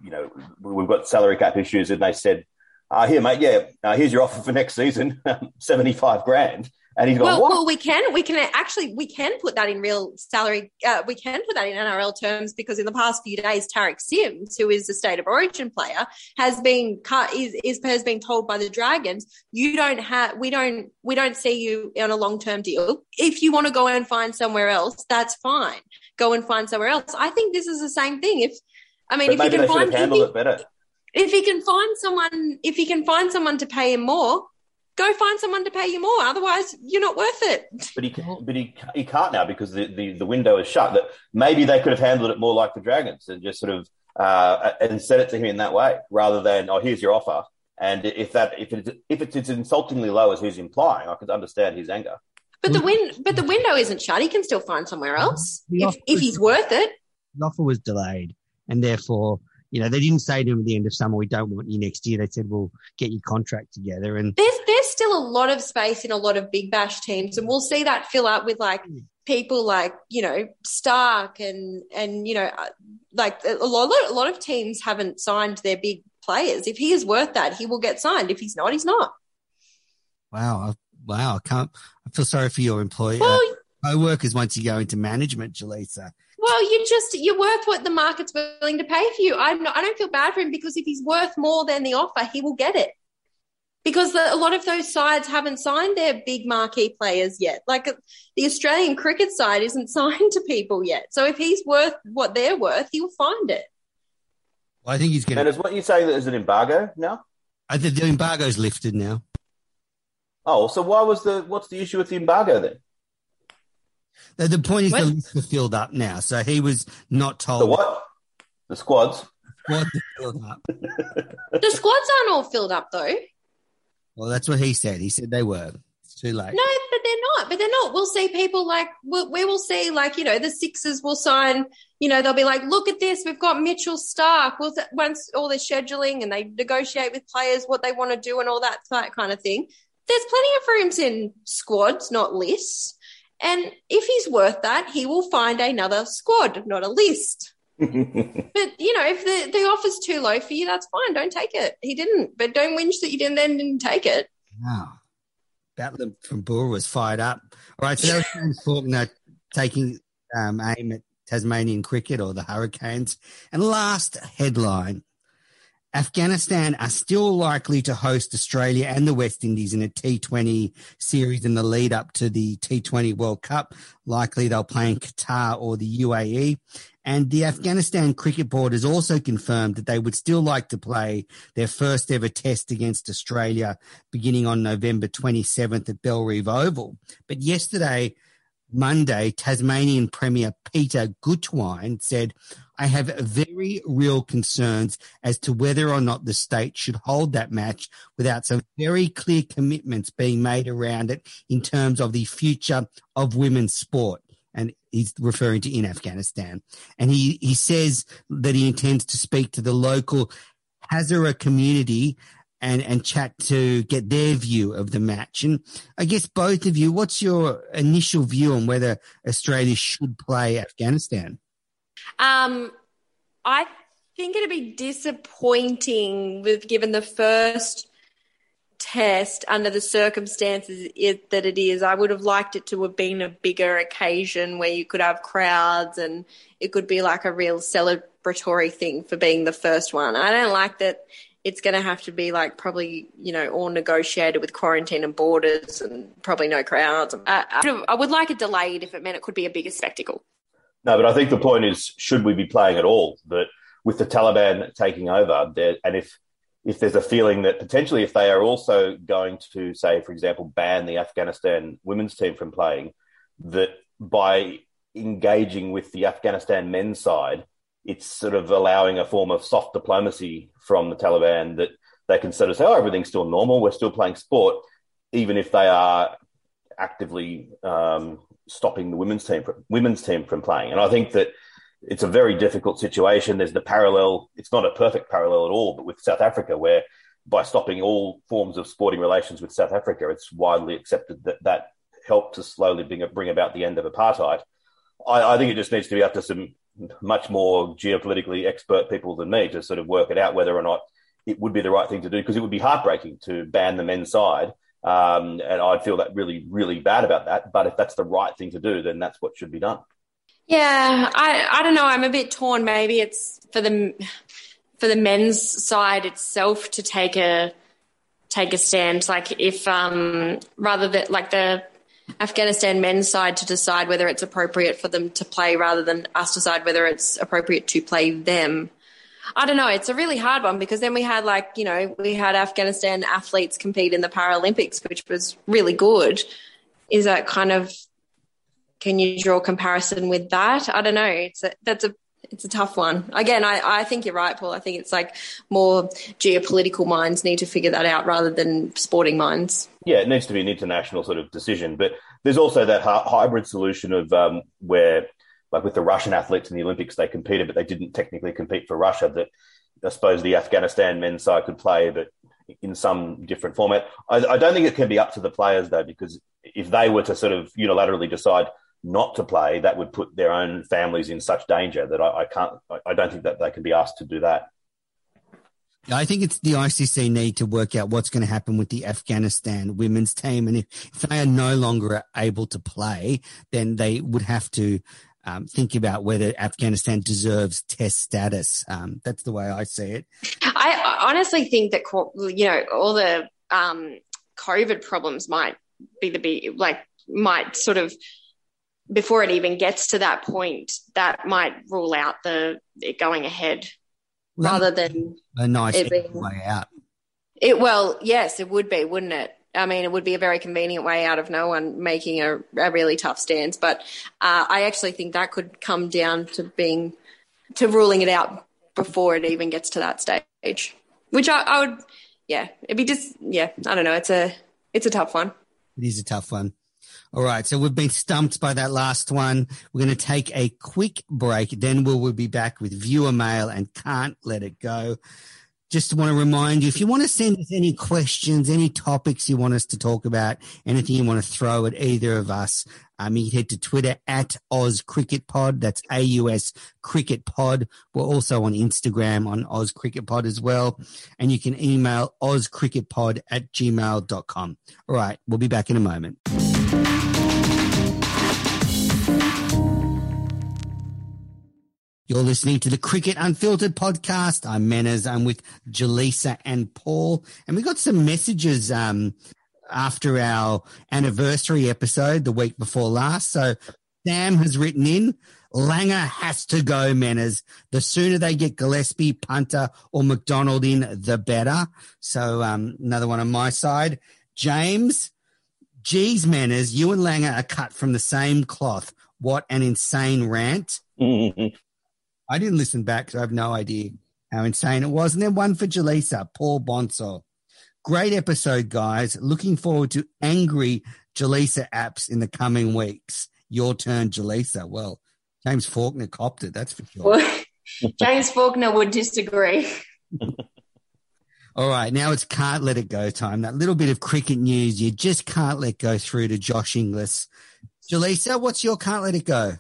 [SPEAKER 8] you know, we've got salary cap issues, and they said, uh, here, mate, yeah, uh, here's your offer for next season, seventy five grand, and he's gone,
[SPEAKER 7] Well,
[SPEAKER 8] what?
[SPEAKER 7] well, we can, we can actually, we can put that in real salary. Uh, we can put that in NRL terms because in the past few days, Tariq Sims, who is a state of origin player, has been cut. Is, is has been told by the Dragons, you don't have, we don't, we don't see you on a long term deal. If you want to go and find somewhere else, that's fine. Go and find somewhere else. I think this is the same thing. If I mean,
[SPEAKER 8] but
[SPEAKER 7] if you can find
[SPEAKER 8] handled
[SPEAKER 7] he,
[SPEAKER 8] it better.
[SPEAKER 7] if he can find someone, if he can find someone to pay him more, go find someone to pay you more. Otherwise, you're not worth it.
[SPEAKER 8] But he, can- but he, he can't now because the, the, the window is shut. That maybe they could have handled it more like the Dragons and just sort of uh, and said it to him in that way rather than oh here's your offer. And if that if it's if it's as insultingly low as he's implying, I could understand his anger.
[SPEAKER 7] But the win, but the window isn't shut. He can still find somewhere else if,
[SPEAKER 6] offer
[SPEAKER 7] if he's worth it.
[SPEAKER 6] the offer was delayed, and therefore, you know, they didn't say to him at the end of summer, "We don't want you next year." They said, "We'll get your contract together." And
[SPEAKER 7] There's there's still a lot of space in a lot of big bash teams, and we'll see that fill up with like people like you know Starc and and you know uh, like a lot a lot of teams haven't signed their big players. If he is worth that, he will get signed. If he's not, he's not.
[SPEAKER 6] wow, wow, I can't. I feel sorry for your employer.
[SPEAKER 7] Well,
[SPEAKER 6] co-workers once you go into management, Jaleesa.
[SPEAKER 7] Well, you just you're worth what the market's willing to pay for you. I'm not, I don't feel bad for him because if he's worth more than the offer, he will get it. Because the, a lot of those sides haven't signed their big marquee players yet. Like uh, the Australian cricket side isn't signed to people yet. So if he's worth what they're worth, he'll find it.
[SPEAKER 6] Well, I think he's going
[SPEAKER 8] And is what you're saying that there's an embargo now?
[SPEAKER 6] I think the embargo's lifted now.
[SPEAKER 8] Oh, so why was the what's the issue with the embargo then?
[SPEAKER 6] The, the point is
[SPEAKER 8] When-
[SPEAKER 6] the list was filled up now, so he was not told.
[SPEAKER 8] The what? The squads.
[SPEAKER 6] Squad was filled up.
[SPEAKER 7] The squads aren't all filled up though.
[SPEAKER 6] Well, that's what he said. He said they were. It's too late.
[SPEAKER 7] No, but they're not. But they're not. We'll see people like we'll, we will see like you know the Sixers will sign. You know they'll be like, look at this, we've got Mitchell Starc. We'll once all the scheduling and they negotiate with players what they want to do and all that that kind of thing. There's plenty of rooms in squads, not lists. And if he's worth that, he will find another squad, not a list. But you know, if the, the offer's too low for you, that's fine. Don't take it. He didn't, but don't whinge that you didn't then didn't take it.
[SPEAKER 6] Wow. Battler from Boer was fired up. All right, so that was James Faulkner taking um, aim at Tasmanian cricket or the Hurricanes. And last headline Afghanistan are still likely to host Australia and the West Indies in a T20 series in the lead up to the T20 World Cup. Likely they'll play in Qatar or the UAE. And the Afghanistan Cricket Board has also confirmed that they would still like to play their first ever test against Australia beginning on November 27th at Bellerive Oval. But yesterday, Monday, Tasmanian Premier Peter Gutwein said, I have very real concerns as to whether or not the state should hold that match without some very clear commitments being made around it in terms of the future of women's sport. He's referring to in Afghanistan. And he, he says that he intends to speak to the local Hazara community and, and chat to get their view of the match. And I guess both of you, what's your initial view on whether Australia should play Afghanistan?
[SPEAKER 7] Um, I think it'd be disappointing with given the first test under the circumstances it, that it is. I would have liked it to have been a bigger occasion where you could have crowds and it could be like a real celebratory thing for being the first one. I don't like that it's going to have to be like probably, you know, all negotiated with quarantine and borders and probably no crowds. I, I, I would like it delayed if it meant it could be a bigger spectacle.
[SPEAKER 8] No, but I think the point is, should we be playing at all? That with the Taliban taking over, and if if there's a feeling that potentially if they are also going to say, for example, ban the Afghanistan women's team from playing, that by engaging with the Afghanistan men's side, it's sort of allowing a form of soft diplomacy from the Taliban that they can sort of say, oh, everything's still normal, we're still playing sport, even if they are actively um, stopping the women's team from, women's team from playing. And I think that it's a very difficult situation. There's the parallel; it's not a perfect parallel at all, but with South Africa, where by stopping all forms of sporting relations with South Africa, it's widely accepted that that helped to slowly bring, bring about the end of apartheid. I, I think it just needs to be up to some much more geopolitically expert people than me to sort of work it out whether or not it would be the right thing to do because it would be heartbreaking to ban the men's side. Um, and I'd feel that really, really bad about that. But if that's the right thing to do, then that's what should be done.
[SPEAKER 7] Yeah, I I don't know. I'm a bit torn. Maybe it's for the for the men's side itself to take a take a stand. Like if um rather that like the Afghanistan men's side to decide whether it's appropriate for them to play rather than us decide whether it's appropriate to play them. I don't know. It's a really hard one because then we had like, you know, we had Afghanistan athletes compete in the Paralympics, which was really good. Is that kind of, can you draw comparison with that? I don't know. It's a, that's a, it's a tough one. Again, I, I think you're right, Paul. I think it's like more geopolitical minds need to figure that out rather than sporting minds.
[SPEAKER 8] Yeah, it needs to be an international sort of decision. But there's also that hybrid solution of um, where, like with the Russian athletes in the Olympics, they competed, but they didn't technically compete for Russia. That I suppose the Afghanistan men's side could play, but in some different format. I, I don't think it can be up to the players though, because if they were to sort of unilaterally decide not to play, that would put their own families in such danger that I, I can't. I don't think that they can be asked to do that.
[SPEAKER 6] I think it's the ICC need to work out what's going to happen with the Afghanistan women's team, and if, if they are no longer able to play, then they would have to um, think about whether Afghanistan deserves test status. Um, that's the way I see it.
[SPEAKER 7] I honestly think that you know all the um, COVID problems might be the be like might sort of before it even gets to that point, that might rule out the it going ahead well, rather than
[SPEAKER 6] a nice it being, way out.
[SPEAKER 7] It well, yes, it would be, wouldn't it? I mean, it would be a very convenient way out of no one making a, a really tough stance. But uh, I actually think that could come down to being to ruling it out before it even gets to that stage. Which I, I would, yeah, it'd be just, yeah, I don't know. It's a, it's a tough one.
[SPEAKER 6] It is a tough one. All right. So we've been stumped by that last one. We're going to take a quick break. Then we'll, we'll be back with viewer mail and can't let it go. Just want to remind you, if you want to send us any questions, any topics you want us to talk about, anything you want to throw at either of us, um, you can head to Twitter at Oz Cricket Pod. That's AUS Cricket Pod. We're also on Instagram on Oz Cricket Pod as well. And you can email ozcricketpod at gmail.com. All right. We'll be back in a moment. You're listening to the Cricket Unfiltered podcast. I'm Manners. I'm with Jaleesa and Paul. And we got some messages um, after our anniversary episode the week before last. So Sam has written in, Langer has to go, Manners. The sooner they get Gillespie, Punter, or McDonald in, the better. So um, another one on my side. James, geez, Manners, you and Langer are cut from the same cloth. What an insane rant. I didn't listen back because I have no idea how insane it was. And then one for Jaleesa, Paul Bonso. Great episode, guys. Looking forward to angry Jaleesa Apps in the coming weeks. Your turn, Jaleesa. Well, James Faulkner copped it, that's for sure. Well,
[SPEAKER 7] James Faulkner would disagree.
[SPEAKER 6] All right, now it's can't let it go time. That little bit of cricket news you just can't let go through to Josh Inglis. Jaleesa, what's your can't let it go?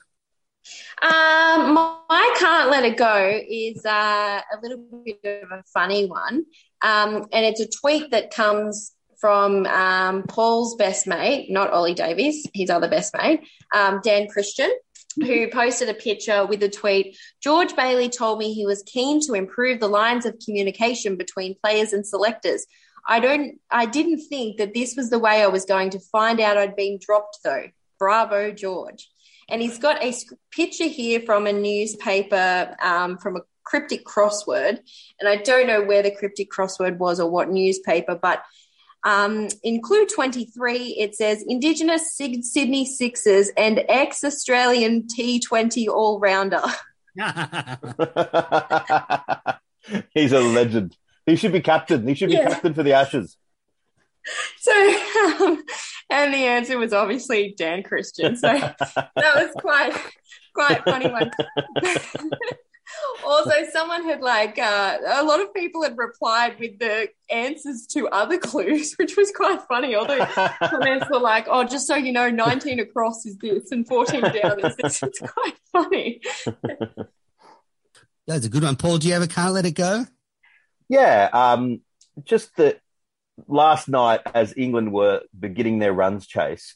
[SPEAKER 7] Um, my can't let it go is uh, a little bit of a funny one, um, and it's a tweet that comes from um, Paul's best mate, not Ollie Davies, his other best mate, um, Dan Christian, who posted a picture with a tweet George Bailey told me he was keen to improve the lines of communication between players and selectors. I don't I didn't think that this was the way I was going to find out I'd been dropped though. Bravo, George. And he's got a picture here from a newspaper um, from a cryptic crossword. And I don't know where the cryptic crossword was or what newspaper, but um, in clue 23, it says Indigenous Sydney Sixers and ex Australian T20 all rounder.
[SPEAKER 8] He's a legend. He should be captain. He should be yeah. captain for the Ashes.
[SPEAKER 7] So, um, and the answer was obviously Dan Christian. So that was quite, quite funny one. also, someone had like uh, a lot of people had replied with the answers to other clues, which was quite funny. Although comments were like, "Oh, just so you know, nineteen across is this, and fourteen down is this." It's quite funny.
[SPEAKER 6] That's a good one, Paul. Do you ever can't let it go?
[SPEAKER 8] Yeah, um, just that last night, as England were beginning their runs chase,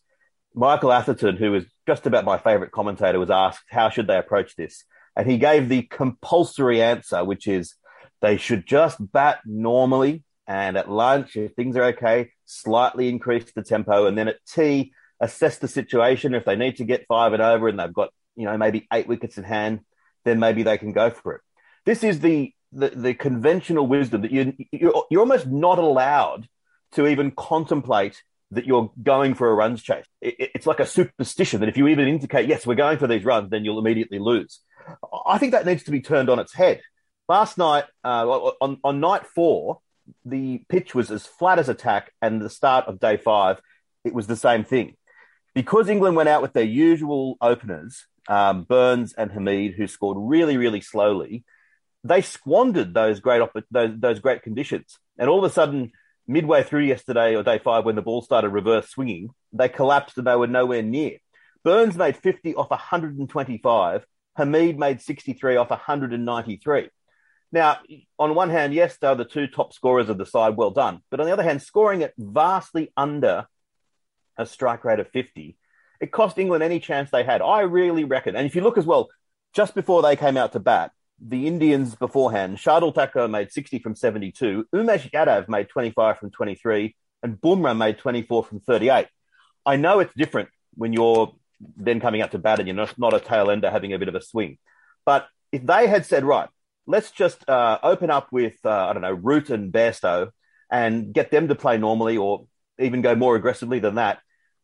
[SPEAKER 8] Michael Atherton, who was just about my favourite commentator, was asked how should they approach this, and he gave the compulsory answer, which is they should just bat normally, and at lunch, if things are okay, slightly increase the tempo, and then at tea, assess the situation. If they need to get five and over, and they've got you know maybe eight wickets in hand, then maybe they can go for it. This is the the, the conventional wisdom that you you're, you're almost not allowed to even contemplate that you're going for a runs chase. It, it's like a superstition that if you even indicate yes we're going for these runs, then you'll immediately lose. I think that needs to be turned on its head. Last night uh, on on night four, the pitch was as flat as a tack, and the start of day five, it was the same thing. Because England went out with their usual openers, um, Burns and Hameed, who scored really, really slowly, they squandered those great those, those great conditions. And all of a sudden, midway through yesterday or day five, when the ball started reverse swinging, they collapsed and they were nowhere near. Burns made 50 off 125. Hameed made 63 off 193. Now, on one hand, yes, they're the two top scorers of the side, well done. But on the other hand, scoring at vastly under a strike rate of 50, it cost England any chance they had. I really reckon. And if you look as well, just before they came out to bat, the Indians beforehand, Shardul Thakur made 60 from 72, Umesh Yadav made 25 from 23, and Bumrah made 24 from 38. I know it's different when you're then coming out to bat and you're not, not a tail ender having a bit of a swing. But if they had said, right, let's just uh, open up with, uh, I don't know, Root and Bairstow and get them to play normally or even go more aggressively than that,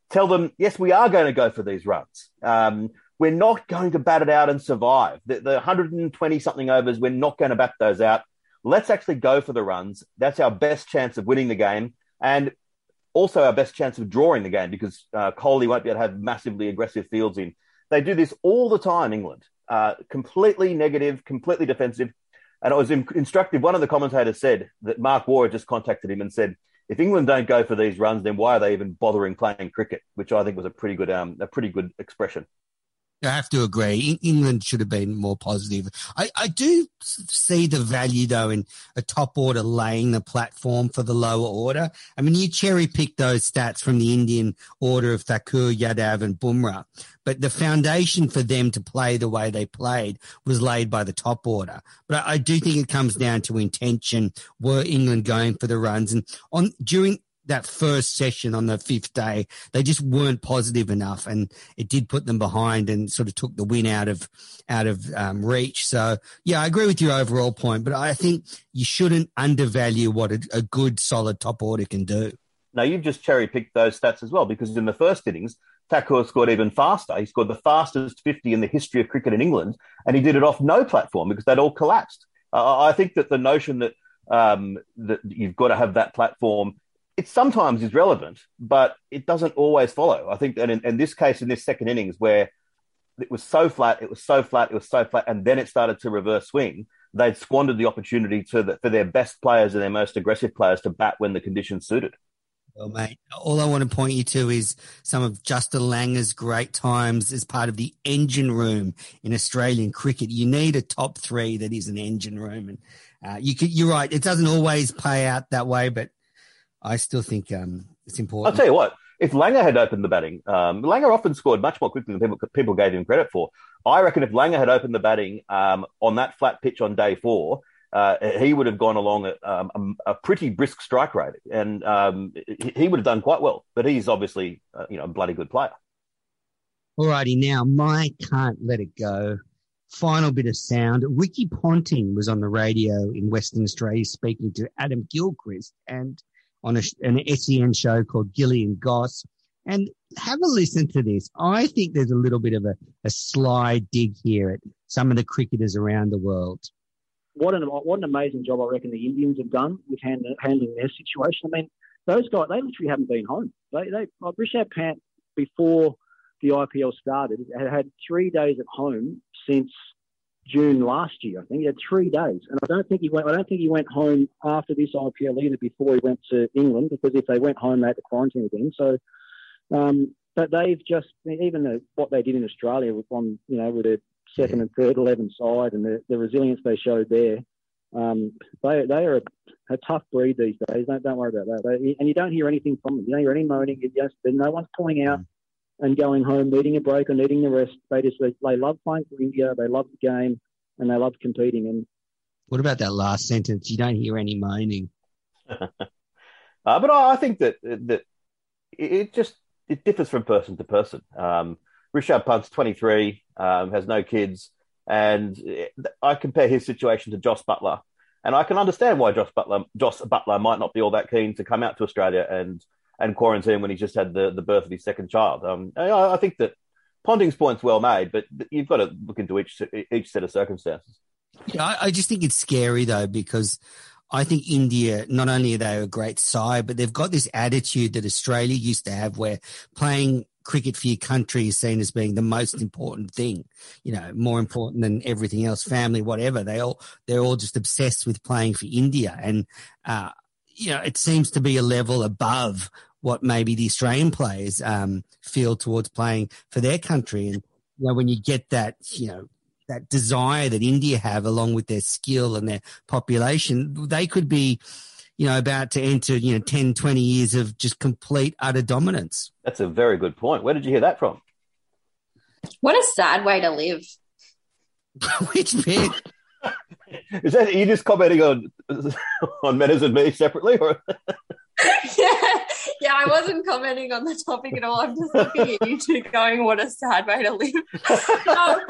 [SPEAKER 8] tell them, yes, we are going to go for these runs. Um, we're not going to bat it out and survive. The, the 120 something overs, we're not going to bat those out. Let's actually go for the runs. That's our best chance of winning the game. And also our best chance of drawing the game because uh, Kohli won't be able to have massively aggressive fields in. They do this all the time, England. Uh, completely negative, completely defensive. And it was in- instructive. One of the commentators said that Mark Waugh just contacted him and said, if England don't go for these runs, then why are they even bothering playing cricket? Which I think was a pretty good, um, a pretty good expression.
[SPEAKER 6] I have to agree. England should have been more positive. I, I do see the value, though, in a top order laying the platform for the lower order. I mean, you cherry pick those stats from the Indian order of Thakur, Yadav, and Bumrah, but the foundation for them to play the way they played was laid by the top order. But I, I do think it comes down to intention. Were England going for the runs? And on during that first session on the fifth day, they just weren't positive enough, and it did put them behind and sort of took the win out of out of um, reach. So yeah, I agree with your overall point, but I think you shouldn't undervalue what a, a good, solid top order can do.
[SPEAKER 8] Now you've just cherry picked those stats as well, because in the first innings, Thakur scored even faster. He scored the fastest 50 in the history of cricket in England, and he did it off no platform because they'd all collapsed. Uh, I think that the notion that um, that you've got to have that platform it sometimes is relevant, but it doesn't always follow. I think that in, in, this case, in this second innings, where it was so flat, it was so flat, it was so flat, and then it started to reverse swing, they'd squandered the opportunity to the, for their best players and their most aggressive players to bat when the conditions suited.
[SPEAKER 6] Well, mate, all I want to point you to is some of Justin Langer's great times as part of the engine room in Australian cricket. You need a top three that is an engine room, and uh, you could, you're right. It doesn't always play out that way, but I still think um, it's important.
[SPEAKER 8] I'll tell you what. If Langer had opened the batting, um, Langer often scored much more quickly than people people gave him credit for. I reckon if Langer had opened the batting um, on that flat pitch on day four, uh, he would have gone along at um, a, a pretty brisk strike rate, and um, he, he would have done quite well. But he's obviously, uh, you know, a bloody good player.
[SPEAKER 6] Alrighty, now my can't let it go. Final bit of sound. Ricky Ponting was on the radio in Western Australia speaking to Adam Gilchrist and on a, an SEN show called Gilly and Goss. And have a listen to this. I think there's a little bit of a, a sly dig here at some of the cricketers around the world.
[SPEAKER 13] what an what an amazing job I reckon the Indians have done with hand, handling their situation. I mean, those guys they literally haven't been home. They they Rishabh Pant before the IPL started had had three days at home since June last year. I think he had three days, and I don't think he went. I don't think he went home after this IPL either. Before he went to England, because if they went home, they had to quarantine again. So, um, but they've just even the, what they did in Australia with on you know with their second and third eleven side and the, the resilience they showed there. Um, they they are a, a tough breed these days. Don't don't worry about that. They, and you don't hear anything from them. You don't hear any moaning. Just no one's pulling out and going home, needing a break or needing the rest. They just they, they love playing for India. They love the game and they love competing. And
[SPEAKER 6] What about that last sentence? You don't hear any moaning.
[SPEAKER 8] Uh, but I, I think that that it it just it differs from person to person. Um, Rishabh Pant's 23, um, has no kids, and I compare his situation to Jos Buttler, and I can understand why Josh Buttler Jos Buttler might not be all that keen to come out to Australia and and quarantine when he just had the, the birth of his second child. Um, I, I think that Ponting's point's well made, but you've got to look into each each set of circumstances.
[SPEAKER 6] Yeah, I, I just think it's scary though because I think India not only are they a great side, but they've got this attitude that Australia used to have, where playing cricket for your country is seen as being the most important thing. You know, more important than everything else, family, whatever. They all they're all just obsessed with playing for India, and uh, you know, it seems to be a level above what maybe the Australian players um, feel towards playing for their country. And you know, when you get that, you know, that desire that India have, along with their skill and their population, they could be, you know, about to enter, you know, 10, 20 years of just complete utter dominance.
[SPEAKER 8] That's a very good point. Where did you hear that from?
[SPEAKER 7] What a sad way to live.
[SPEAKER 6] Which bit?
[SPEAKER 8] Is that you just commenting on on Meadows and me separately, or
[SPEAKER 7] yeah, yeah, I wasn't commenting on the topic at all. I'm just looking at you two going, what a sad way to live. Um,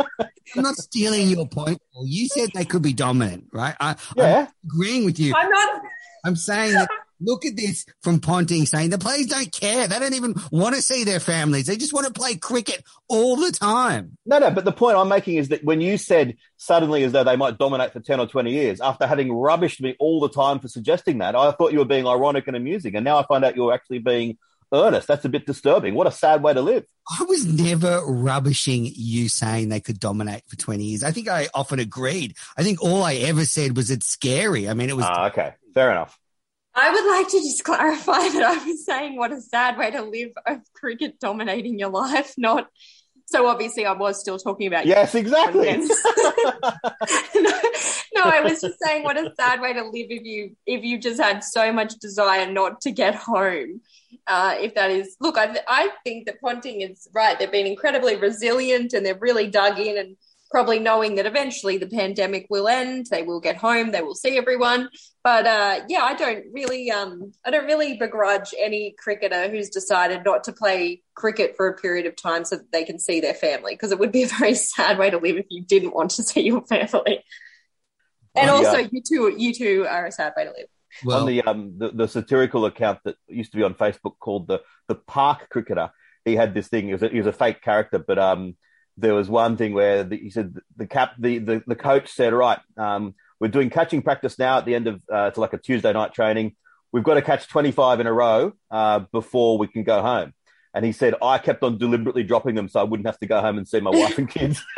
[SPEAKER 6] I'm not stealing your point. Paul. You said they could be dominant, right? I,
[SPEAKER 8] Yeah.
[SPEAKER 6] I'm agreeing with you.
[SPEAKER 7] I'm not.
[SPEAKER 6] I'm saying that. Look at this from Ponting saying the players don't care. They don't even want to see their families. They just want to play cricket all the time.
[SPEAKER 8] no, no. But the point I'm making is that when you said suddenly as though they might dominate for ten or twenty years, after having rubbished me all the time for suggesting that, I thought you were being ironic and amusing, and now I find out you're actually being earnest. That's a bit disturbing. What a sad way to live.
[SPEAKER 6] I was never rubbishing you saying they could dominate for 20 years. I think I often agreed. I think all I ever said was it's scary. I mean, it was.
[SPEAKER 8] Ah, okay, fair enough.
[SPEAKER 7] I would like to just clarify that I was saying what a sad way to live of cricket dominating your life, not. So obviously, I was still talking about
[SPEAKER 8] Yes, exactly.
[SPEAKER 7] no, no, I was just saying what a sad way to live if you if you just had so much desire not to get home. Uh, if that is, look, I, I think that Ponting is right. They've been incredibly resilient and they've really dug in and probably knowing that eventually the pandemic will end. They will get home. They will see everyone. But uh, yeah, I don't really, um, I don't really begrudge any cricketer who's decided not to play cricket for a period of time so that they can see their family. Because it would be a very sad way to live if you didn't want to see your family. And
[SPEAKER 8] Oh, yeah.
[SPEAKER 7] also, you two, you two are a sad way to live.
[SPEAKER 8] on the um the, the satirical account that used to be on Facebook called the the Park Cricketer. He had this thing. He was a, he was a fake character, but um there was one thing where the, he said the cap the, the the coach said right um we're doing catching practice now at the end of uh, like a Tuesday night training. We've got to catch 25 in a row uh, before we can go home. And he said, I kept on deliberately dropping them so I wouldn't have to go home and see my wife and kids.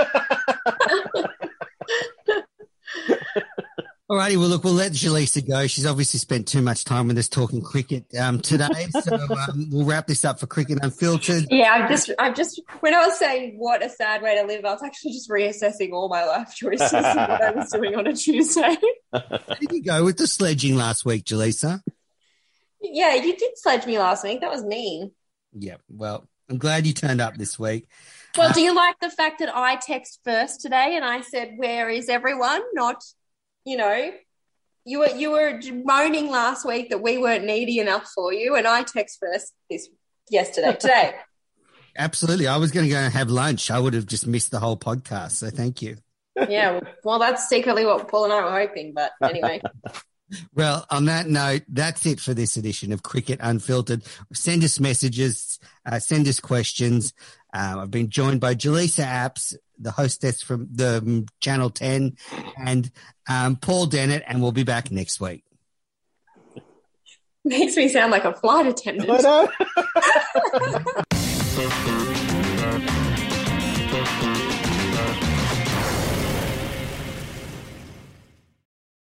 [SPEAKER 6] All righty. Well, look, we'll let Jaleesa go. She's obviously spent too much time with us talking cricket um, today. So um, we'll wrap this up for Cricket Unfiltered.
[SPEAKER 7] Yeah, I'm just, I'm just, when I was saying what a sad way to live, I was actually just reassessing all my life choices and what I was doing on a Tuesday.
[SPEAKER 6] Did you go with the sledging last week, Jaleesa?
[SPEAKER 7] Yeah, you did sledge me last week. That was mean.
[SPEAKER 6] Yeah. Well, I'm glad you turned up this week.
[SPEAKER 7] Well, do you like the fact that I text first today and I said, "Where is everyone?" Not, you know, you were you were moaning last week that we weren't needy enough for you, and I text first this yesterday today.
[SPEAKER 6] Absolutely. I was going to go and have lunch. I would have just missed the whole podcast. So thank you.
[SPEAKER 7] yeah, well, that's secretly what Paul and I were hoping, but anyway.
[SPEAKER 6] Well, on that note, that's it for this edition of Cricket Unfiltered. Send us messages, uh, send us questions. Um, I've been joined by Jaleesa Apps, the hostess from the um, Channel 10, and um, Paul Dennett, and we'll be back next week.
[SPEAKER 7] Makes me sound like a flight attendant. I know.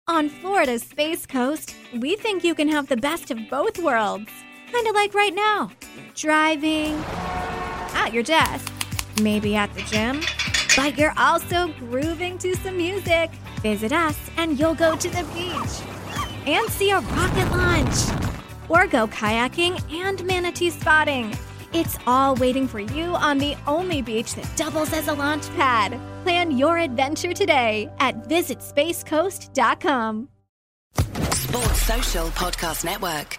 [SPEAKER 4] On Florida's Space Coast, we think you can have the best of both worlds. Kind of like right now driving, at your desk, maybe at the gym, but you're also grooving to some music. Visit us and you'll go to the beach and see a rocket launch, or go kayaking and manatee spotting. It's all waiting for you on the only beach that doubles as a launch pad. Plan your adventure today at visitspacecoast.com.
[SPEAKER 14] Sports Social Podcast Network.